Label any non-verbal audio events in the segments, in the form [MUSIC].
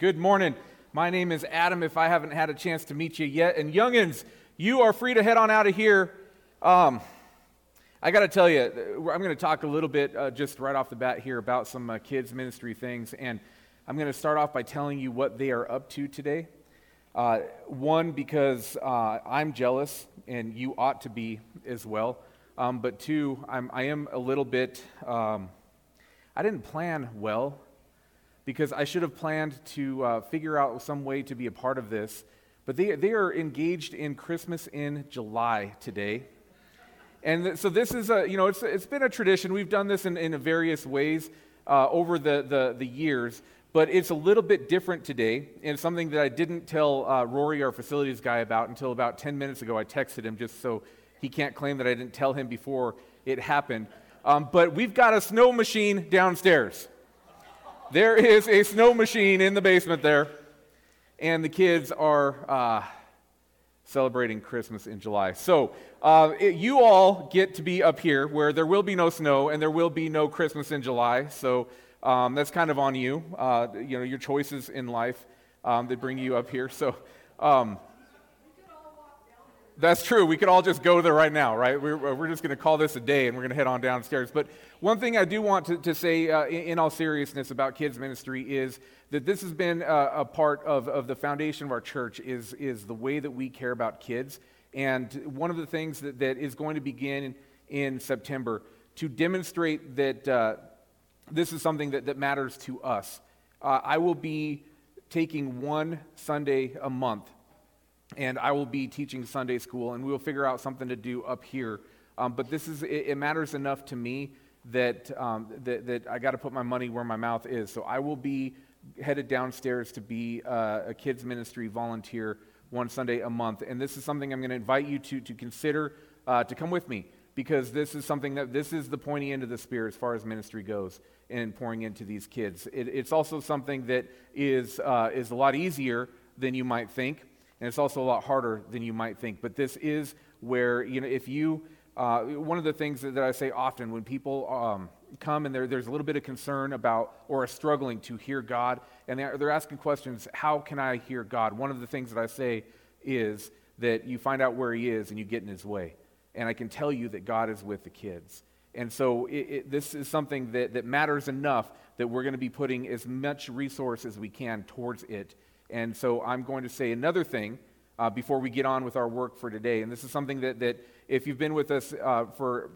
Good morning. My name is Adam, if I haven't had a chance to meet you yet. And youngins, you are free to head on out of here. Um, I got to tell you, I'm going to talk a little bit uh, just right off the bat here about some uh, kids' ministry things. And I'm going to start off by telling you what they are up to today. Uh, one, because uh, I'm jealous, and you ought to be as well. Um, but two, I'm, I am a little bit, um, I didn't plan well because I should have planned to uh, figure out some way to be a part of this. But they, they are engaged in Christmas in July today. And th- so this is a, you know, it's, it's been a tradition. We've done this in, in various ways uh, over the, the, the years, but it's a little bit different today. And something that I didn't tell uh, Rory, our facilities guy, about until about 10 minutes ago. I texted him just so he can't claim that I didn't tell him before it happened. Um, but we've got a snow machine downstairs. There is a snow machine in the basement there, and the kids are uh, celebrating Christmas in July. So uh, it, you all get to be up here where there will be no snow and there will be no Christmas in July. So um, that's kind of on you. Uh, you know your choices in life um, that bring you up here. So. Um, that's true. We could all just go there right now, right? We're, we're just going to call this a day and we're going to head on downstairs. But one thing I do want to, to say uh, in, in, all seriousness about kids ministry is that this has been a, a, part of, of the foundation of our church is, is the way that we care about kids. And one of the things that, that is going to begin in, in September to demonstrate that uh, this is something that, that matters to us. Uh, I will be taking one Sunday a month and I will be teaching Sunday school, and we will figure out something to do up here. Um, but this is, it, it, matters enough to me that, um, that, that, I got to put my money where my mouth is. So I will be headed downstairs to be uh, a kids ministry volunteer one Sunday a month. And this is something I'm going to invite you to, to consider uh, to come with me because this is something that this is the pointy end of the spear as far as ministry goes and pouring into these kids. It, it's also something that is, uh, is a lot easier than you might think and it's also a lot harder than you might think. But this is where, you know, if you, uh, one of the things that, that, I say often when people um, come and there's a little bit of concern about or are struggling to hear God, and they're, they're asking questions, how can I hear God? One of the things that I say is that you find out where He is and you get in His way. And I can tell you that God is with the kids. And so it, it, this is something that, that matters enough that we're going to be putting as much resource as we can towards it and so I'm going to say another thing uh, before we get on with our work for today. And this is something that, that if you've been with us uh, for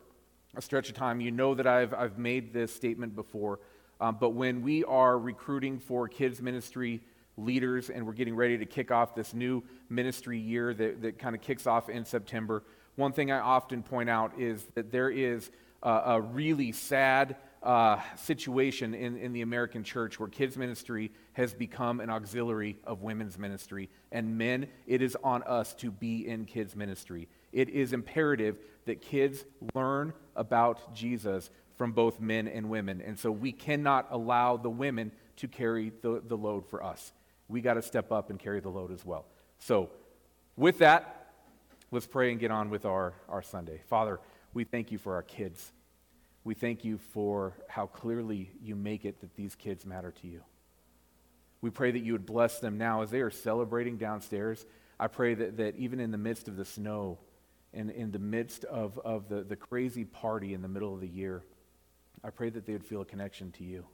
a stretch of time, you know that I've, I've made this statement before. Um, but when we are recruiting for kids' ministry leaders and we're getting ready to kick off this new ministry year that, that kind of kicks off in September, one thing I often point out is that there is a, a really sad uh, situation in, in the American church where kids' ministry has become an auxiliary of women's ministry. And men, it is on us to be in kids' ministry. It is imperative that kids learn about Jesus from both men and women. And so we cannot allow the women to carry the, the load for us. We got to step up and carry the load as well. So, with that, let's pray and get on with our, our Sunday. Father, we thank you for our kids. We thank you for how clearly you make it that these kids matter to you. We pray that you would bless them now as they are celebrating downstairs. I pray that, that even in the midst of the snow and in the midst of, of the, the crazy party in the middle of the year, I pray that they would feel a connection to you.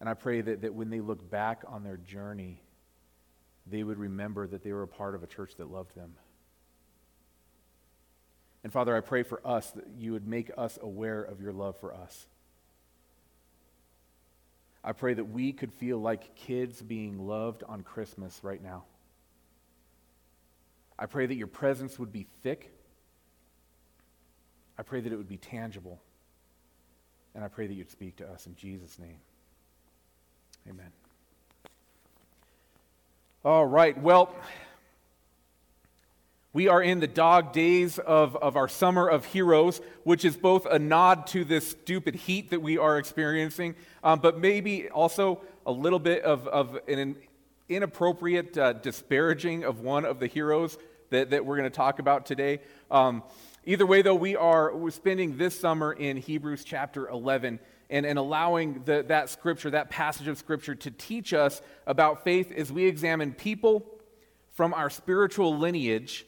And I pray that, that when they look back on their journey, they would remember that they were a part of a church that loved them. And Father, I pray for us that you would make us aware of your love for us. I pray that we could feel like kids being loved on Christmas right now. I pray that your presence would be thick. I pray that it would be tangible. And I pray that you'd speak to us in Jesus' name. Amen. All right. Well, we are in the dog days of, of our summer of heroes, which is both a nod to this stupid heat that we are experiencing, um, but maybe also a little bit of, of an inappropriate uh, disparaging of one of the heroes that, that we're going to talk about today. Um, Either way, though, we are we're spending this summer in Hebrews chapter 11 and, and allowing the, that scripture, that passage of scripture, to teach us about faith as we examine people from our spiritual lineage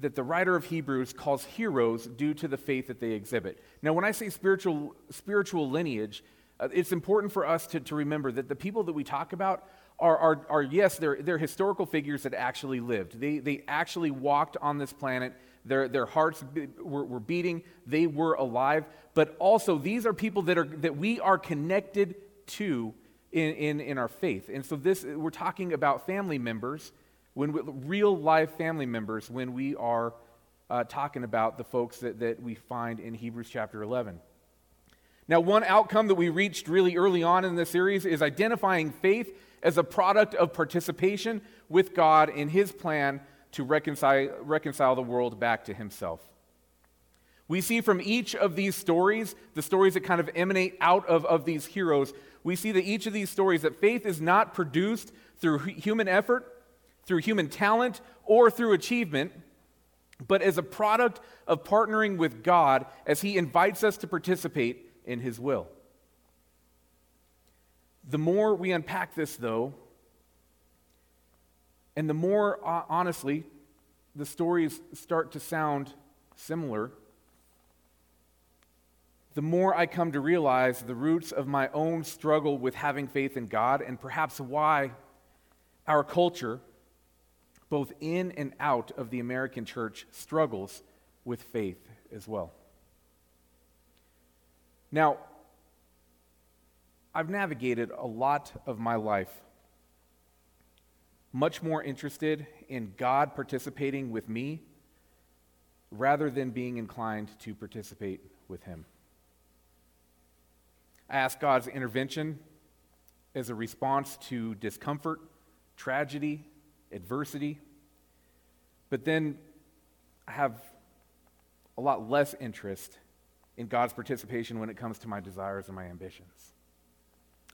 that the writer of Hebrews calls heroes due to the faith that they exhibit. Now, when I say spiritual, spiritual lineage, uh, it's important for us to, to remember that the people that we talk about are, are, are, yes, they're, they're historical figures that actually lived. They, they actually walked on this planet. Their, their hearts were, were beating. They were alive. But also, these are people that, are, that we are connected to in, in, in our faith. And so, this, we're talking about family members when we, real life family members when we are uh, talking about the folks that, that we find in Hebrews chapter 11. Now, one outcome that we reached really early on in this series is identifying faith as a product of participation with God in His plan to reconcile, reconcile the world back to Himself. We see from each of these stories, the stories that kind of emanate out of, of these heroes, we see that each of these stories, that faith is not produced through human effort, through human talent or through achievement, but as a product of partnering with God as He invites us to participate in His will. The more we unpack this, though, and the more, uh, honestly, the stories start to sound similar, the more I come to realize the roots of my own struggle with having faith in God and perhaps why our culture both in and out of the American church, struggles with faith as well. Now, I've navigated a lot of my life much more interested in God participating with me rather than being inclined to participate with Him. I ask God's intervention as a response to discomfort, tragedy, adversity. But then I have a lot less interest in God's participation when it comes to my desires and my ambitions.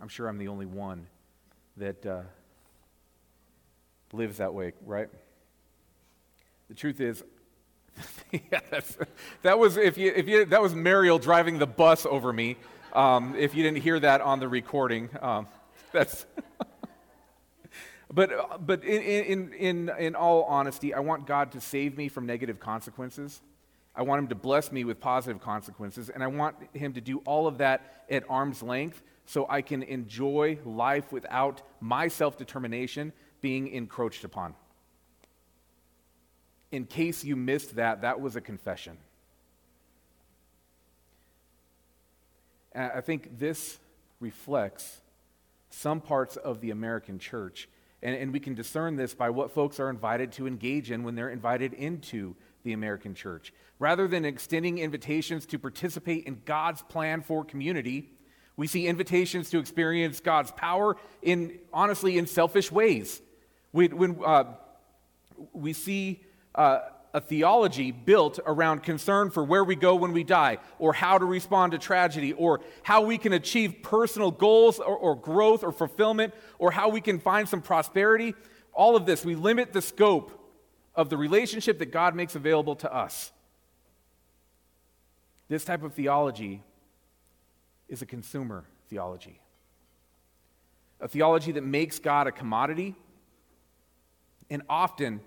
I'm sure I'm the only one that uh, lives that way, right? The truth is, [LAUGHS] yeah, that was if you, if you, that was Mariel driving the bus over me. Um, if you didn't hear that on the recording, um, that's. [LAUGHS] But, uh, but in, in, in, in all honesty, I want God to save me from negative consequences. I want Him to bless me with positive consequences. And I want Him to do all of that at arm's length so I can enjoy life without my self determination being encroached upon. In case you missed that, that was a confession. I think this reflects some parts of the American church and, and we can discern this by what folks are invited to engage in when they're invited into the American church. Rather than extending invitations to participate in God's plan for community, we see invitations to experience God's power in, honestly, in selfish ways. We, when, uh, we see uh, a theology built around concern for where we go when we die, or how to respond to tragedy, or how we can achieve personal goals or, or, growth or fulfillment, or how we can find some prosperity. All of this, we limit the scope of the relationship that God makes available to us. This type of theology is a consumer theology, a theology that makes God a commodity and often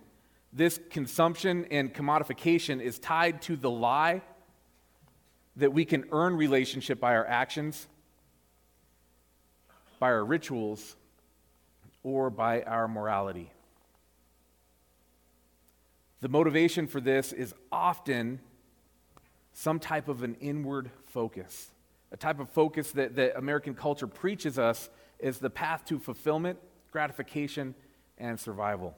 this consumption and commodification is tied to the lie that we can earn relationship by our actions, by our rituals, or by our morality. The motivation for this is often some type of an inward focus, a type of focus that, that American culture preaches us is the path to fulfillment, gratification, and survival.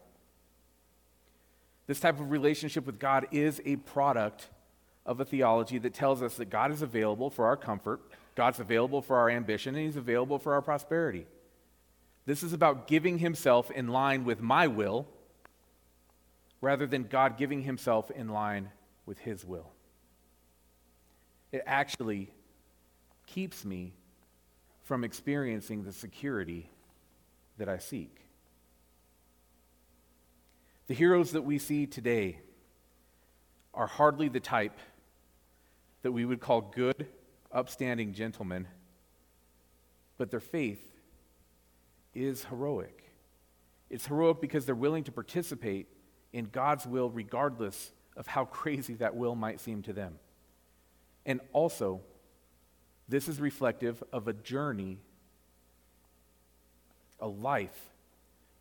This type of relationship with God is a product of a theology that tells us that God is available for our comfort, God's available for our ambition, and He's available for our prosperity. This is about giving Himself in line with my will rather than God giving Himself in line with His will. It actually keeps me from experiencing the security that I seek. The heroes that we see today are hardly the type that we would call good, upstanding gentlemen, but their faith is heroic. It's heroic because they're willing to participate in God's will regardless of how [LAUGHS] crazy that will might seem to them. And also, this is reflective of a journey, a life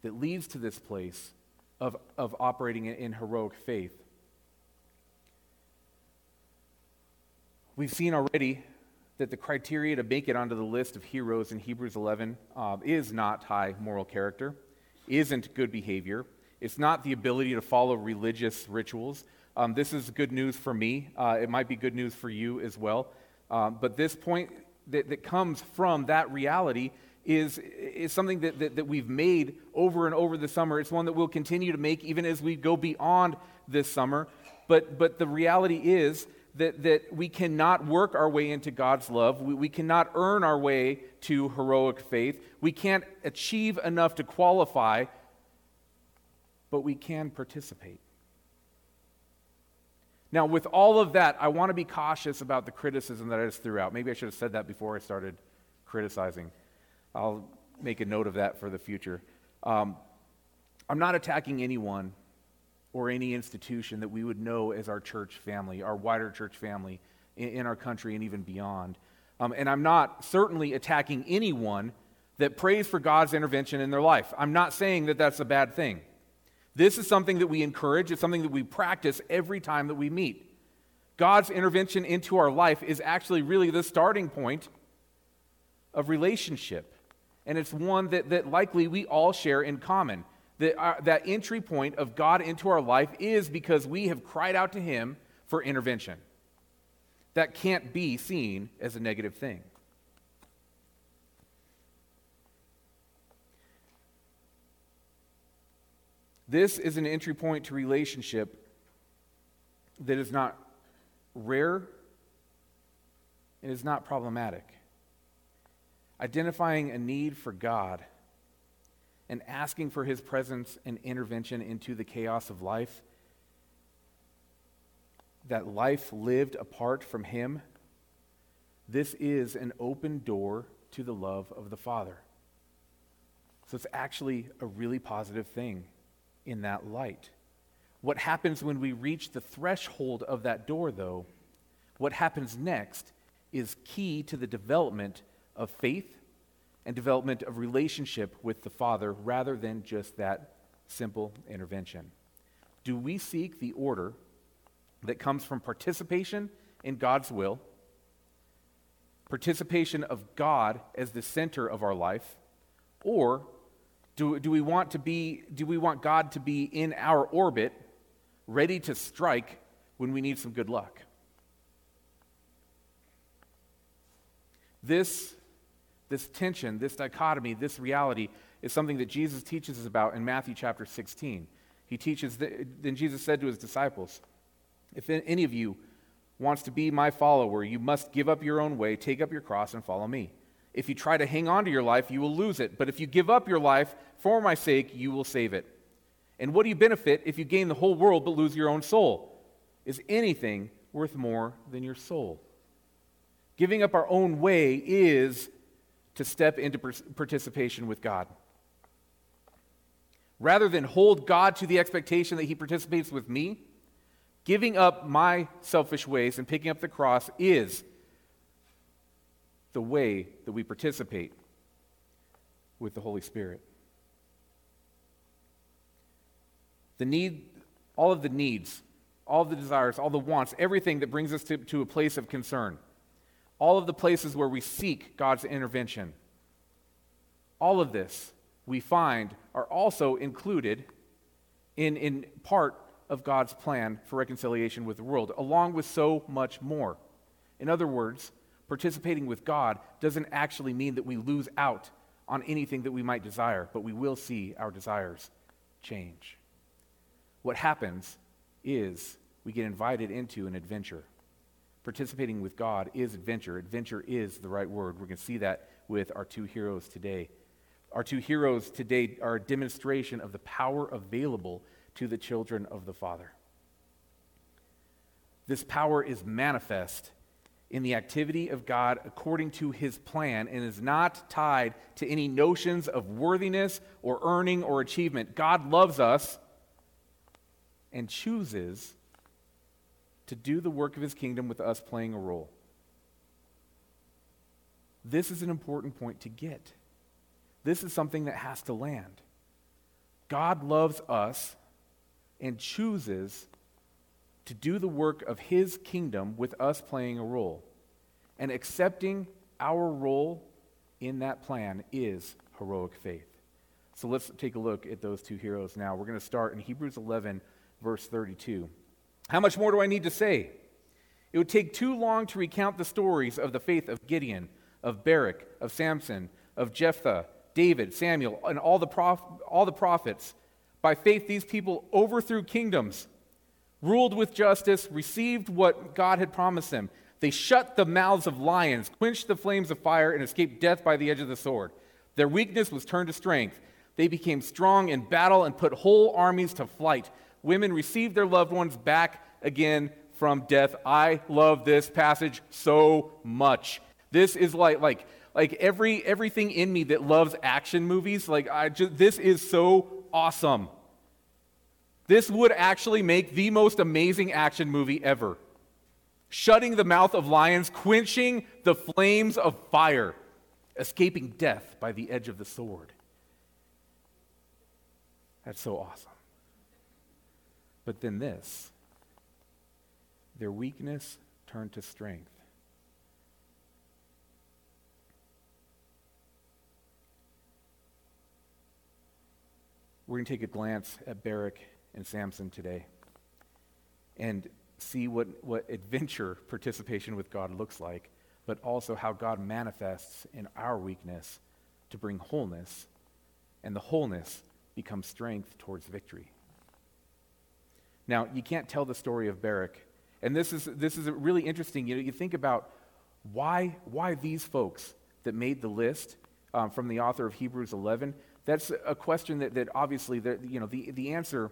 that leads to this place of, of operating in heroic faith. We've seen already that the criteria to make it onto the list of heroes in Hebrews 11 uh, is not high moral character, isn't good behavior, it's not the ability to follow religious rituals. Um, this is good news for me. Uh, it might be good news for you as well. Um, but this point that, that comes from that reality is, is something that, that, that, we've made over and over the summer. It's one that we'll continue to make even as we go beyond this summer. But, but the reality is that, that we cannot work our way into God's love. We, we cannot earn our way to heroic faith. We can't achieve enough to qualify, but we can participate. Now, with all of that, I want to be cautious about the criticism that I just threw out. Maybe I should have said that before I started criticizing. I'll make a note of that for the future. Um, I'm not attacking anyone or any institution that we would know as our church family, our wider church family in, in our country and even beyond. Um, and I'm not certainly attacking anyone that prays for God's intervention in their life. I'm not saying that that's a bad thing. This is something that we encourage, it's something that we practice every time that we meet. God's intervention into our life is actually really the starting point of relationship. And it's one that, that likely we all share in common. That, our, that entry point of God into our life is because we have cried out to Him for intervention. That can't be seen as a negative thing. This is an entry point to relationship that is not rare and is not problematic. Identifying a need for God and asking for his presence and intervention into the chaos of life, that life lived apart from him, this is an open door to the love of the Father. So it's actually a really positive thing in that light. What happens when we reach the threshold of that door, though, what happens next is key to the development of faith and development of relationship with the Father rather than just that simple intervention. Do we seek the order that comes from participation in God's will, participation of God as the center of our life, or do, do, we want to be, do we want God to be in our orbit, ready to strike when we need some good luck? This, this tension, this dichotomy, this reality is something that Jesus teaches us about in Matthew chapter 16. He teaches, that, then Jesus said to his disciples, If any of you wants to be my follower, you must give up your own way, take up your cross, and follow me. If you try to hang on to your life, you will lose it. But if you give up your life for my sake, you will save it. And what do you benefit if you gain the whole world but lose your own soul? Is anything worth more than your soul? Giving up our own way is to step into participation with God. Rather than hold God to the expectation that He participates with me, giving up my selfish ways and picking up the cross is the way that we participate with the Holy Spirit. The need, all of the needs, all of the desires, all the wants, everything that brings us to, to a place of concern, all of the places where we seek God's intervention, all of this we find are also included in, in part of God's plan for reconciliation with the world, along with so much more. In other words, participating with God doesn't actually mean that we lose out on anything that we might desire, but we will see our desires change. What happens is we get invited into an adventure. Participating with God is adventure. Adventure is the right word. We're going to see that with our two heroes today. Our two heroes today are a demonstration of the power available to the children of the Father. this power is manifest in the activity of God according to his plan and is not tied to any notions of worthiness or earning or achievement. God loves us and chooses to do the work of his kingdom with us playing a role. This is an important point to get. This is something that has to land. God loves us and chooses to do the work of his kingdom with us playing a role. And accepting our role in that plan is heroic faith. So let's take a look at those two heroes now. We're going to start in Hebrews 11, verse 32. How much more do I need to say? It would take too long to recount the stories of the faith of Gideon, of Barak, of Samson, of Jephthah, David, Samuel, and all the, prof- all the prophets. By faith, these people overthrew kingdoms, ruled with justice, received what God had promised them. They shut the mouths of lions, quenched the flames of fire, and escaped death by the edge of the sword. Their weakness was turned to strength. They became strong in battle and put whole armies to flight. Women received their loved ones back again from death. I love this passage so much. This is like like like every everything in me that loves action movies. Like I just this is so awesome. This would actually make the most amazing action movie ever. Shutting the mouth of lions, quenching the flames of fire, escaping death by the edge of the sword. That's so awesome. But then this their weakness turned to strength. We're going to take a glance at Barak and Samson today and see what, what adventure [LAUGHS] participation with God looks like, but also how God manifests in our weakness to bring wholeness, and the wholeness becomes strength towards victory. Now, you can't tell the story of Barak, and this is, this is really interesting. You know, you think about why, why these folks that made the list um, from the author of Hebrews 11, that's a question that, that obviously, you know, the, the answer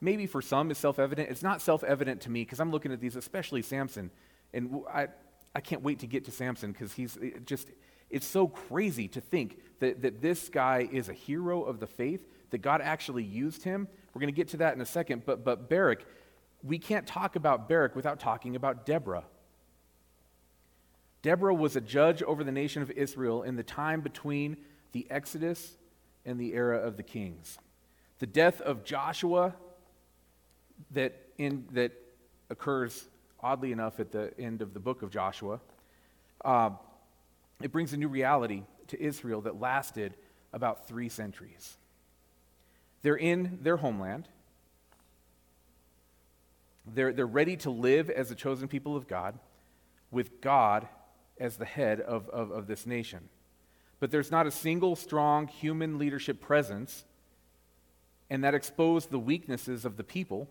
maybe for some is self-evident. It's not self-evident to me because I'm looking at these, especially Samson, and I, I can't wait to get to Samson because he's just, it's so crazy to think that, that this guy is a hero of the faith, that God actually used him. We're going to get to that in a second, but, but Barak, we can't talk about Barak without talking about Deborah. Deborah was a judge over the nation of Israel in the time between the Exodus and the era of the kings. The death of Joshua that, in, that occurs, oddly enough, at the end of the book of Joshua, uh, it brings a new reality to Israel that lasted about three centuries. They're in their homeland. They're, they're ready to live as the chosen people of God, with God as the head of, of, of this nation but there's not a single strong human leadership presence, and that exposed the weaknesses of the people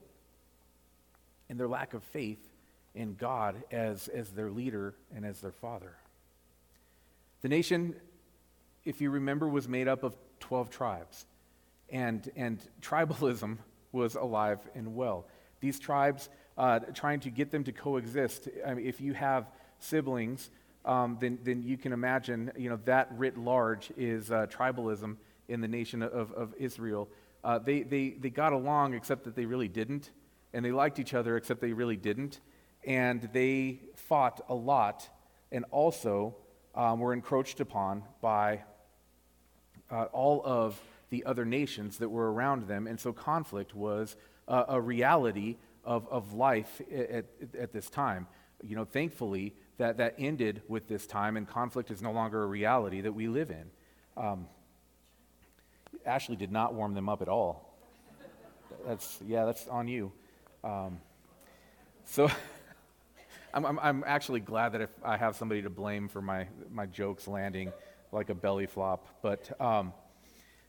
and their lack of faith in God as, as their leader and as their father. The nation, if you remember, was made up of 12 tribes, and, and tribalism was alive and well. These tribes, uh, trying to get them to coexist, I mean, if you have siblings, um, then, then you can imagine, you know, that writ large is uh, tribalism in the nation of, of Israel. Uh, they, they, they got along except that they really didn't, and they liked each other except they really didn't, and they fought a lot and also um, were encroached upon by uh, all of the other nations that were around them, and so conflict was a reality of, of life at, at, at this time. You know, thankfully, that, that ended with this time, and conflict is no longer a reality that we live in. Um, Ashley did not warm them up at all. That's, yeah, that's on you. Um, so [LAUGHS] I'm, I'm, I'm, actually glad that if I have somebody to blame for my, my jokes landing like a belly flop, but um,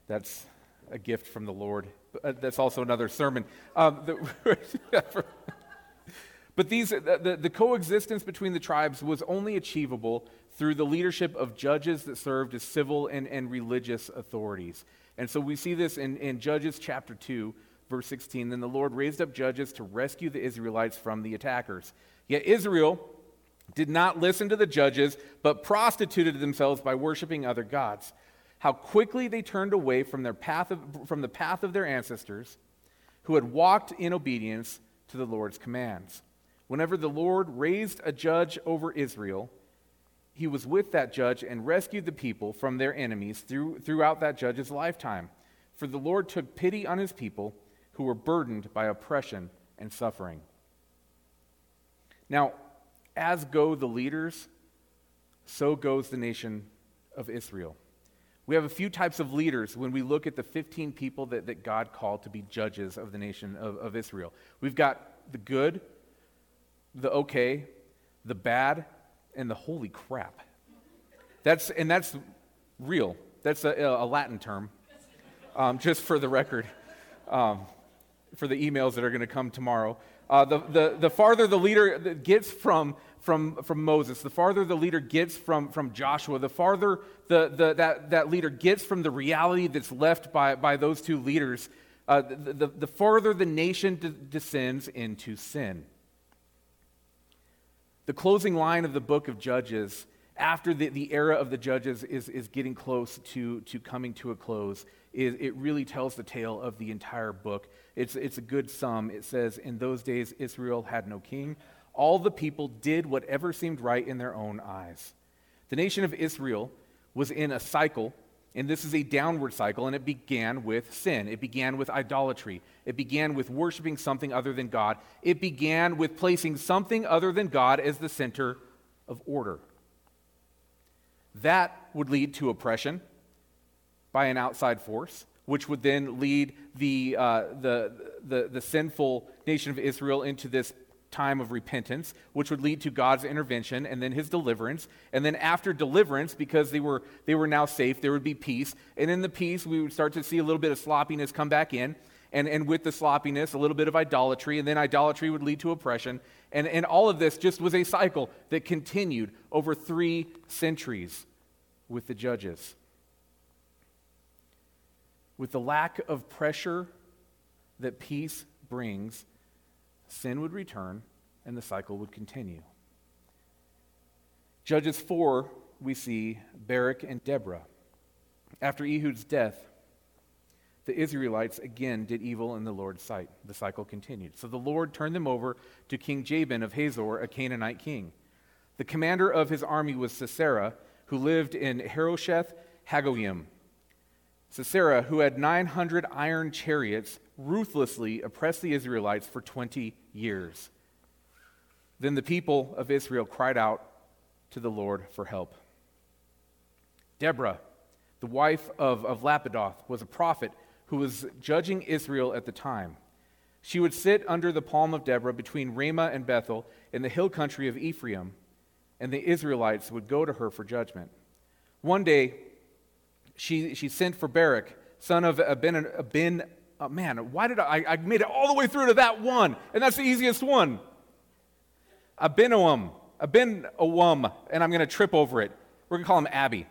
that's a gift from the Lord. Uh, that's also another sermon. Um, the, [LAUGHS] But these, the, the coexistence between the tribes was only achievable through the leadership of judges that served as civil and, and religious authorities. And so we see this in, in Judges chapter 2, verse 16. Then the Lord raised up judges to rescue the Israelites from the attackers. Yet Israel did not listen to the judges, but prostituted themselves by worshiping other gods. How quickly they turned away from, their path of, from the path of their ancestors, who had walked in obedience to the Lord's commands. Whenever the Lord raised a judge over Israel, he was with that judge and rescued the people from their enemies through, throughout that judge's lifetime. For the Lord took pity on his people who were burdened by oppression and suffering. Now, as go the leaders, so goes the nation of Israel. We have a few types of leaders when we look at the 15 people that, that God called to be judges of the nation of, of Israel. We've got the good, the okay, the bad, and the holy crap. That's, and that's real. That's a, a Latin term, um, just for the record, um, for the emails that are going to come tomorrow. Uh, the, the, the farther the leader gets from, from, from Moses, the farther the leader gets from, from Joshua, the farther the, the, that, that leader gets from the reality that's left by, by those two leaders, uh, the, the, the, farther the nation de- descends into sin. The closing line of the book of Judges, after the, the era of the judges is, is getting close to, to coming to a close, is, it really tells the tale of the entire book. It's, it's a good sum. It says, In those days, Israel had no king. All the people did whatever seemed right in their own eyes. The nation of Israel was in a cycle, and this is a downward cycle, and it began with sin. It began with idolatry. It began with worshiping something other than God. It began with placing something other than God as the center of order. That would lead to oppression by an outside force, which would then lead the, uh, the, the, the sinful nation of Israel into this time of repentance, which would lead to God's intervention and then his deliverance. And then after deliverance, because they were, they were now safe, there would be peace. And in the peace, we would start to see a little bit of sloppiness come back in. And, and with the sloppiness, a little bit of idolatry. And then idolatry would lead to oppression. And, and all of this just was a cycle that continued over three centuries with the judges with the lack of pressure that peace brings, sin would return and the cycle would continue. Judges 4, we see Barak and Deborah. After Ehud's death, the Israelites again did evil in the Lord's sight. The cycle continued. So the Lord turned them over to King Jabin of Hazor, a Canaanite king. The commander of his army was Sisera, who lived in Harosheth Hagoyim. Sisera, who had 900 iron chariots, ruthlessly oppressed the Israelites for 20 years. Then the people of Israel cried out to the Lord for help. Deborah, the wife of, of Lapidoth, was a prophet who was judging Israel at the time. She would sit under the palm of Deborah between Ramah and Bethel in the hill country of Ephraim, and the Israelites would go to her for judgment. One day, she, she sent for Barak, son of Abin, Abin oh man, why did I, I made it all the way through to that one, and that's the easiest one. Abinoam, Abinoam, and I'm going to trip over it. We're going to call him Abby.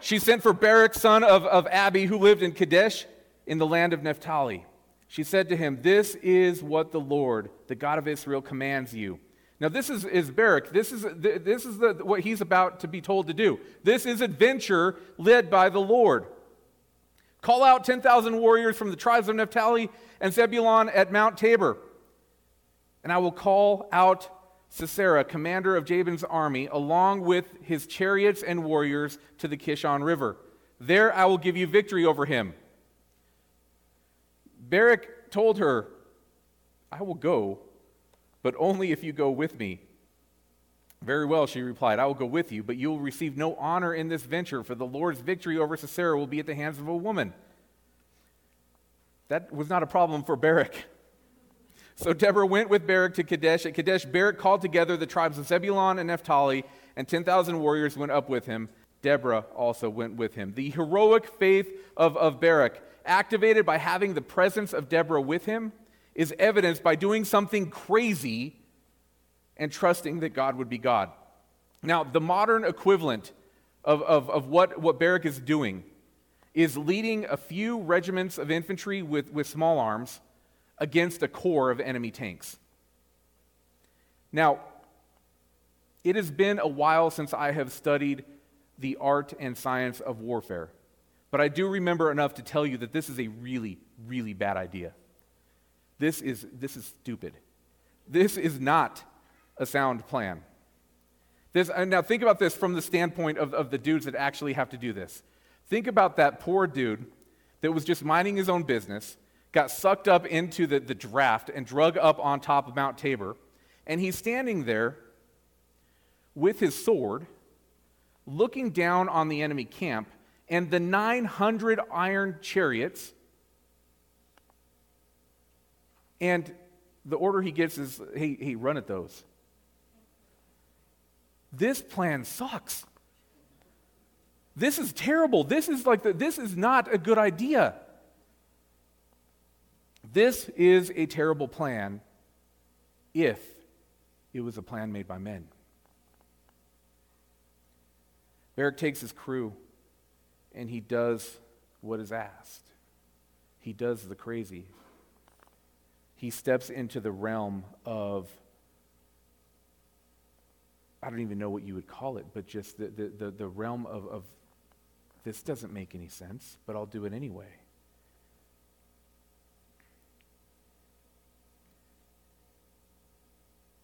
she sent for Barak, son of, of Abby, who lived in Kadesh in the land of Naphtali. She said to him, This is what the Lord, the God of Israel, commands you. Now, this is, is Barak. This is, this is the, what he's about to be told to do. This is adventure led by the Lord. Call out 10,000 warriors from the tribes of Naphtali and Zebulun at Mount Tabor. And I will call out Sisera, commander of Jabin's army, along with his chariots and warriors to the Kishon River. There I will give you victory over him. Barak told her, I will go but only if you go with me. Very well, she replied, I will go with you, but you will receive no honor in this venture, for the Lord's victory over Sisera will be at the hands of a woman. That was not a problem for Barak. So Deborah went with Barak to Kadesh. At Kadesh, Barak called together the tribes of Zebulun and Naphtali, and 10,000 warriors went up with him. Deborah also went with him. The heroic faith of, of Barak, activated by having the presence of Deborah with him, is evidenced by doing something crazy and trusting that God would be God. Now, the modern equivalent of, of, of what, what Barak is doing is leading a few regiments of infantry with, with small arms against a corps of enemy tanks. Now, it has been a while since I have studied the art and science of warfare, but I do remember enough to tell you that this is a really, really bad idea. This is, this is stupid. This is not a sound plan. This, uh, now, think about this from the standpoint of, of the dudes that actually have to do this. Think about that poor dude that was just minding his own business, got sucked up into the, the draft, and drug up on top of Mount Tabor, and he's standing there with his sword, looking down on the enemy camp, and the 900 iron chariots. And the order he gets is hey, hey, run at those. This plan sucks. This is terrible. This is like the, this is not a good idea. This is a terrible plan if it was a plan made by men. Barak takes his crew and he does what is asked. He does the crazy. He steps into the realm of, I don't even know what you would call it, but just the, the, the, the realm of, of this doesn't make any sense, but I'll do it anyway.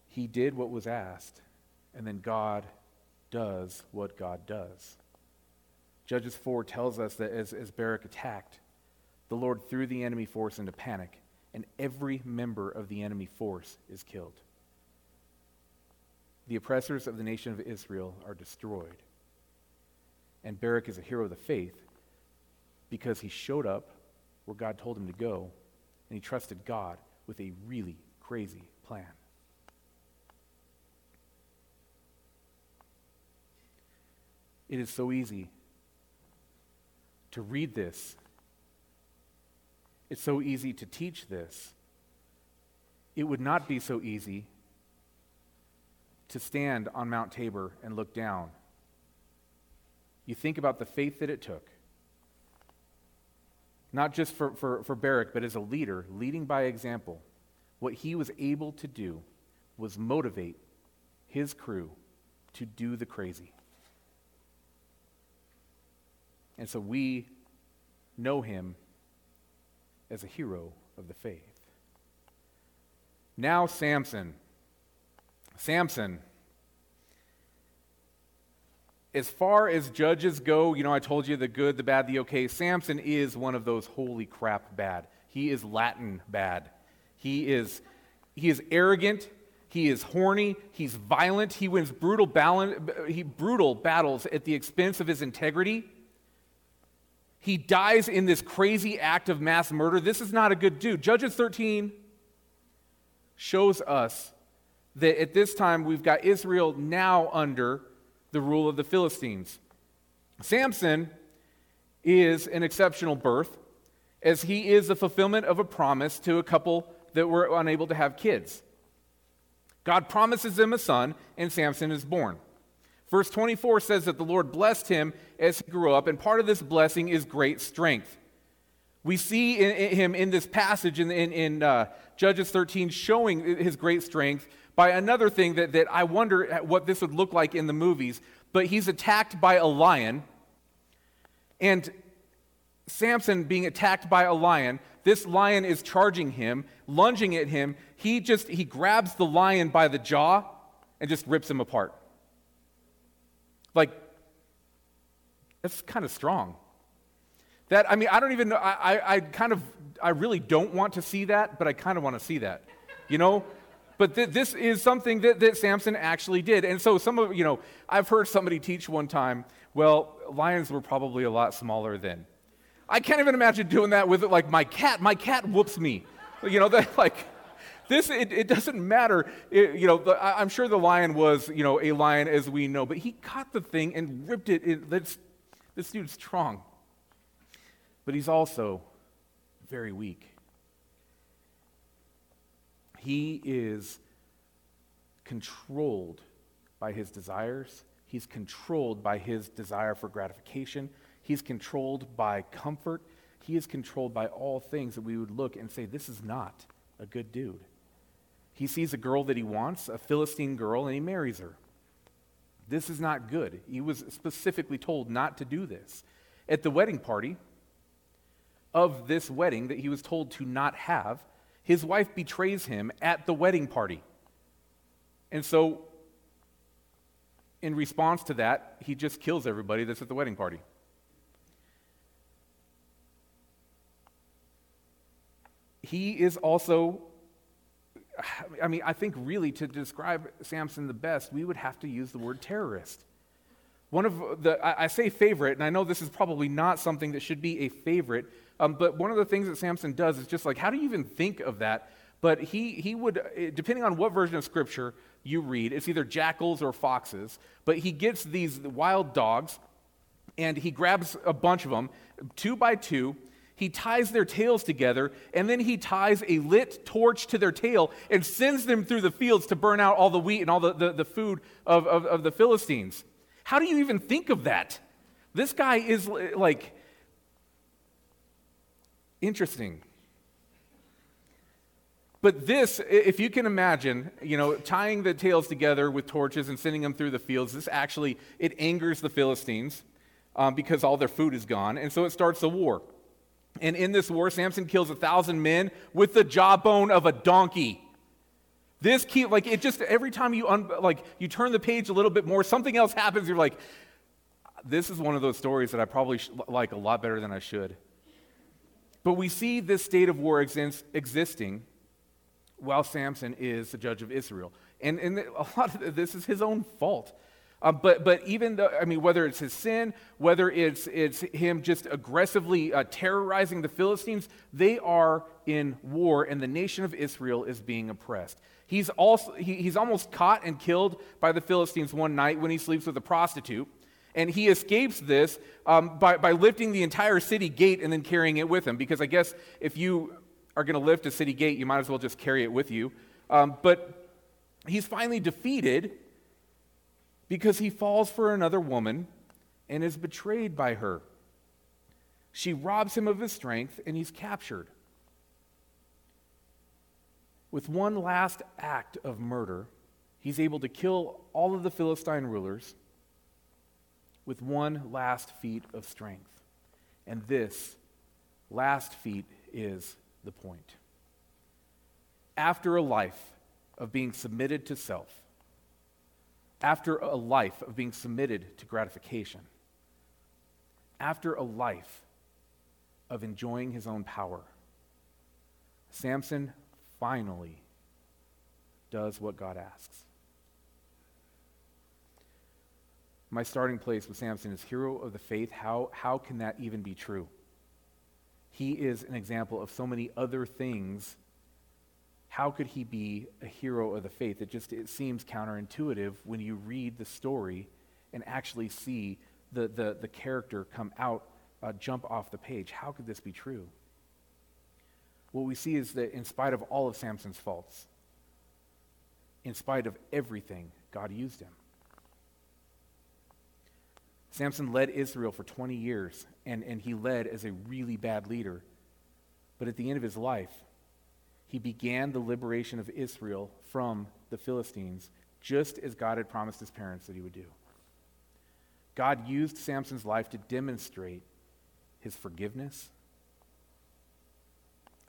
He did what was asked, and then God does what God does. Judges 4 tells us that as, as Barak attacked, the Lord threw the enemy force into panic, and every member of the enemy force is killed. The oppressors of the nation of Israel are destroyed. And Barak is a hero of the faith because he showed up where God told him to go, and he trusted God with a really crazy plan. It is so easy to read this. It's so easy to teach this. It would not be so easy to stand on Mount Tabor and look down. You think about the faith that it took, not just for, for, for Barak, but as a leader, leading by example. What he was able to do was motivate his crew to do the crazy. And so we know him as a hero of the faith. Now, Samson. Samson. As far as judges go, you know, I told you the good, the bad, the okay. Samson is one of those holy crap bad. He is Latin bad. He is, he is arrogant. He is horny. He's violent. He wins brutal, balance, he, brutal battles at the expense of his integrity. He dies in this crazy act of mass murder. This is not a good dude. Judges 13 shows us that at this time we've got Israel now under the rule of the Philistines. Samson is an exceptional birth, as he is the fulfillment of a promise to a couple that were unable to have kids. God promises them a son, and Samson is born. Verse 24 says that the Lord blessed him as he grew up, and part of this blessing is great strength. We see in, in him in this passage in, in, in uh, Judges 13 showing his great strength by another thing that, that I wonder what this would look like in the movies. But he's attacked by a lion, and Samson being attacked by a lion, this lion is charging him, lunging at him. He just he grabs the lion by the jaw and just rips him apart. Like, that's kind of strong. That, I mean, I don't even know, I, I, I, kind of, I really don't want to see that, but I kind of want to see that, you know? But th- this is something that, that Samson actually did. And so some of, you know, I've heard somebody teach one time, well, lions were probably a lot smaller then. I can't even imagine doing that with, like, my cat. My cat whoops me. You know, [LAUGHS] that, like, this, it, it doesn't matter. It, you know, the, I'm sure the lion was, you know, a lion as we know, but he caught the thing and ripped it. it this, this dude's strong. But he's also very weak. He is controlled by his desires. He's controlled by his desire for gratification. He's controlled by comfort. He is controlled by all things that we would look and say, this is not a good dude. He sees a girl that he wants, a Philistine girl, and he marries her. This is not good. He was specifically told not to do this. At the wedding party of this wedding that he was told to not have, his wife betrays him at the wedding party. And so, in response to that, he just kills everybody that's at the wedding party. He is also, [SIGHS] I mean, I think really to describe Samson the best, we would have to use the word terrorist. One of the, I say favorite, and I know this is probably not something that should be a favorite, um, but one of the things that Samson does is just like, how do you even think of that? But he, he would, eh, depending on what version of scripture you read, it's either jackals or foxes, but he gets these wild dogs and he grabs a bunch of them, two by two. He ties their tails together, and then he ties a lit torch to their tail and sends them through the fields to burn out all the wheat and all the, the, the food of, of, of the Philistines. How do you even think of that? This guy is like interesting. But this, if you can imagine, you know, tying the tails together with torches and sending them through the fields, this actually, it angers the Philistines um, because all their food is gone. And so it starts a war. And in this war, Samson kills a thousand men with the jawbone of a donkey. This keep like it just every time you un, like you turn the page a little bit more, something else happens. You're like, this is one of those stories that I probably sh- like a lot better than I should. But we see this state of war exist- existing while Samson is the judge of Israel. And, and a lot of this is his own fault. Um, but, but even though, I mean, whether it's his sin, whether it's, it's him just aggressively uh, terrorizing the Philistines, they are in war, and the nation of Israel is being oppressed. He's, also, he, he's almost caught and killed by the Philistines one night when he sleeps with a prostitute. And he escapes this um, by, by lifting the entire city gate and then carrying it with him. Because I guess if you are going to lift a city gate, you might as well just carry it with you. Um, but he's finally defeated because he falls for another woman and is betrayed by her. She robs him of his strength and he's captured. With one last act of murder, he's able to kill all of the Philistine rulers with one last feat of strength. And this last feat is the point. After a life of being submitted to self, after a life of being submitted to gratification, after a life of enjoying his own power, Samson finally does what God asks. My starting place with Samson is hero of the faith. How, how can that even be true? He is an example of so many other things. How could he be a hero of the faith? It just it seems counterintuitive when you read the story and actually see the, the, the character come out, uh, jump off the page. How could this be true? What we see is that in spite of all of Samson's faults, in spite of everything, God used him. Samson led Israel for 20 years, and, and he led as a really bad leader. But at the end of his life, he began the liberation of Israel from the Philistines, just as God had promised his parents that he would do. God used Samson's life to demonstrate his forgiveness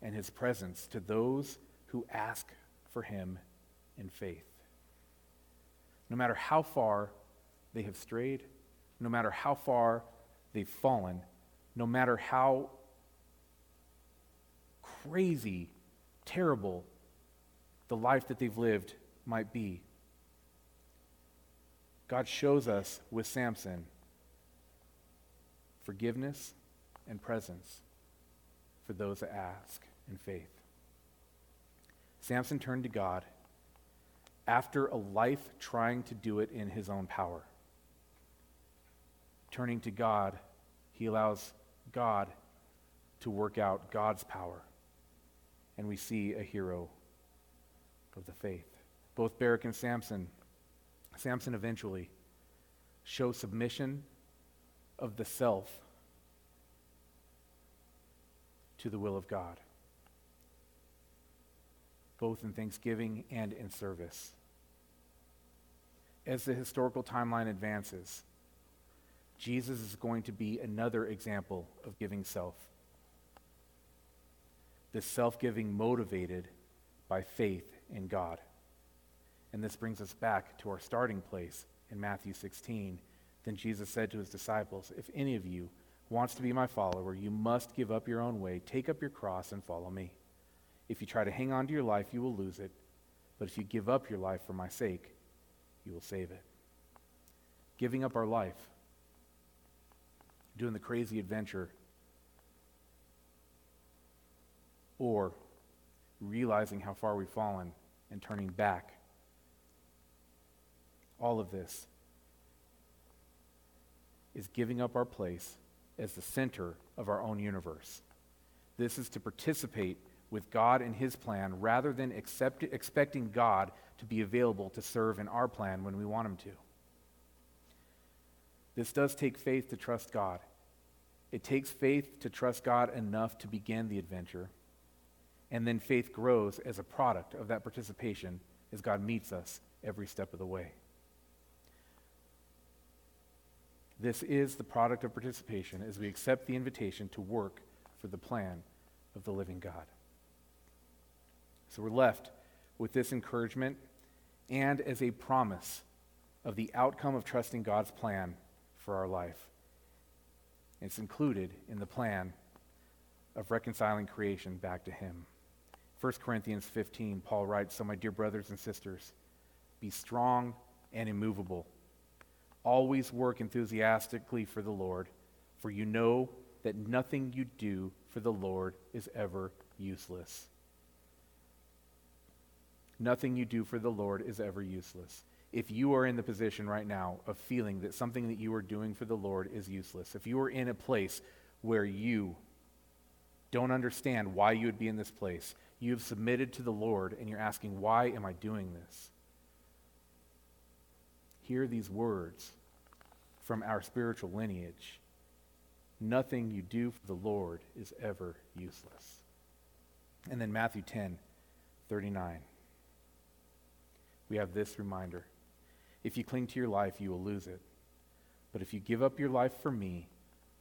and his presence to those who ask for him in faith. No matter how far they have strayed, no matter how far they've fallen, no matter how crazy, terrible the life that they've lived might be. God shows us with Samson forgiveness and presence for those that ask in faith. Samson turned to God after a life trying to do it in his own power turning to God, he allows God to work out God's power. And we see a hero of the faith. Both Barak and Samson, Samson eventually show submission of the self to the will of God. both in thanksgiving and in service. As the historical timeline advances, Jesus is going to be another example of giving self. This self giving motivated by faith in God. And this brings us back to our starting place in Matthew 16. Then Jesus said to his disciples, If any of you wants to be my follower, you must give up your own way, take up your cross, and follow me. If you try to hang on to your life, you will lose it. But if you give up your life for my sake, you will save it. Giving up our life, doing the crazy adventure, or realizing how far we've fallen and turning back. All of this is giving up our place as the center of our own universe. This is to participate with God and His plan rather than accept, expecting God to be available to serve in our plan when we want Him to. This does take faith to trust God. It takes faith to trust God enough to begin the adventure. And then faith grows as a product of that participation as God meets us every step of the way. This is the product of participation as we accept the invitation to work for the plan of the living God. So we're left with this encouragement and as a promise of the outcome of trusting God's plan for our life. It's included in the plan of reconciling creation back to Him. 1 Corinthians 15, Paul writes So, my dear brothers and sisters, be strong and immovable. Always work enthusiastically for the Lord, for you know that nothing you do for the Lord is ever useless. Nothing you do for the Lord is ever useless. If you are in the position right now of feeling that something that you are doing for the Lord is useless, if you are in a place where you don't understand why you would be in this place, you have submitted to the Lord and you're asking, Why am I doing this? Hear these words from our spiritual lineage Nothing you do for the Lord is ever useless. And then Matthew 10 39 we have this reminder if you cling to your life, you will lose it. But if you give up your life for me,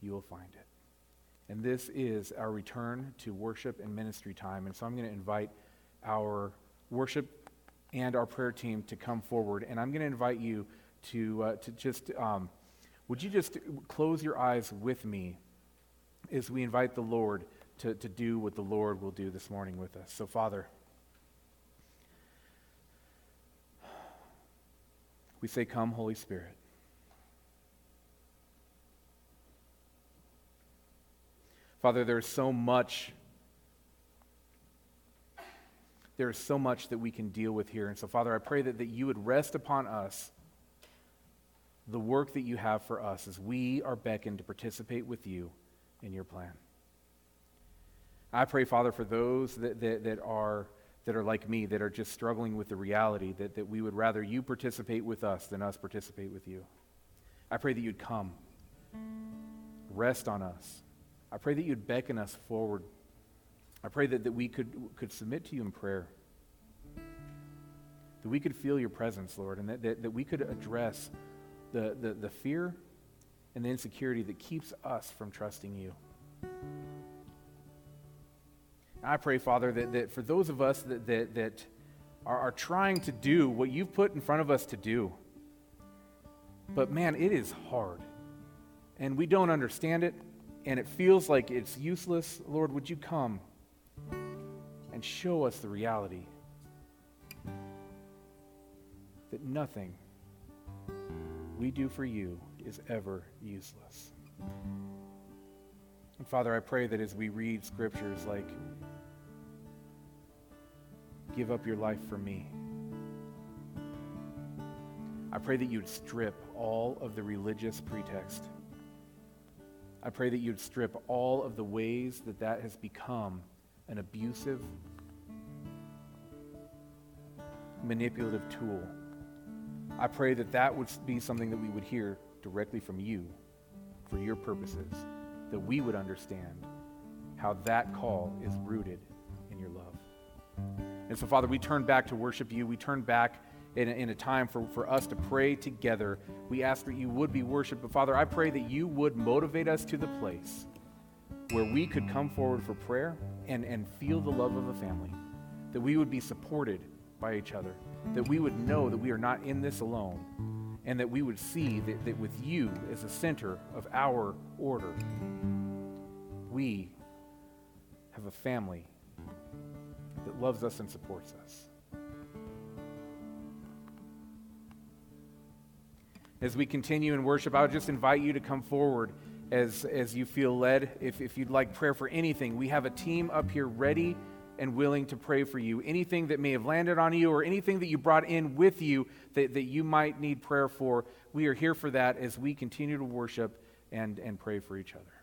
you will find it. And this is our return to worship and ministry time. And so I'm going to invite our worship and our prayer team to come forward. And I'm going to invite you to, uh, to just, um, would you just close your eyes with me as we invite the Lord to, to do what the Lord will do this morning with us? So, Father, we say, Come, Holy Spirit. Father, there's so much. There is so much that we can deal with here. And so, Father, I pray that, that you would rest upon us the work that you have for us as we are beckoned to participate with you in your plan. I pray, Father, for those that, that, that are that are like me, that are just struggling with the reality that, that we would rather you participate with us than us participate with you. I pray that you'd come, rest on us. I pray that you'd beckon us forward. I pray that, that we could, could submit to you in prayer, that we could feel your presence, Lord, and that, that, that we could address the, the, the fear and the insecurity that keeps us from trusting you. I pray, Father, that, that for those of us that, that, that are, are trying to do what you've put in front of us to do, but man, it is hard. And we don't understand it, and it feels like it's useless. Lord, would you come and show us the reality that nothing we do for you is ever useless? And Father, I pray that as we read scriptures like, give up your life for me, I pray that you'd strip all of the religious pretext. I pray that you'd strip all of the ways that that has become an abusive, manipulative tool. I pray that that would be something that we would hear directly from you for your purposes that we would understand how that call is rooted. And so, Father, we turn back to worship you. We turn back in a, in a time for, for us to pray together. We ask that you would be worshiped. But, Father, I pray that you would motivate us to the place where we could come forward for prayer and, and feel the love of a family, that we would be supported by each other, that we would know that we are not in this alone, and that we would see that, that with you as the center of our order, we have a family loves us and supports us. As we continue in worship, I would just invite you to come forward as, as you feel led. If, if you'd like prayer for anything, we have a team up here ready and willing to pray for you. Anything that may have landed on you or anything that you brought in with you that, that you might need prayer for, we are here for that as we continue to worship and, and pray for each other.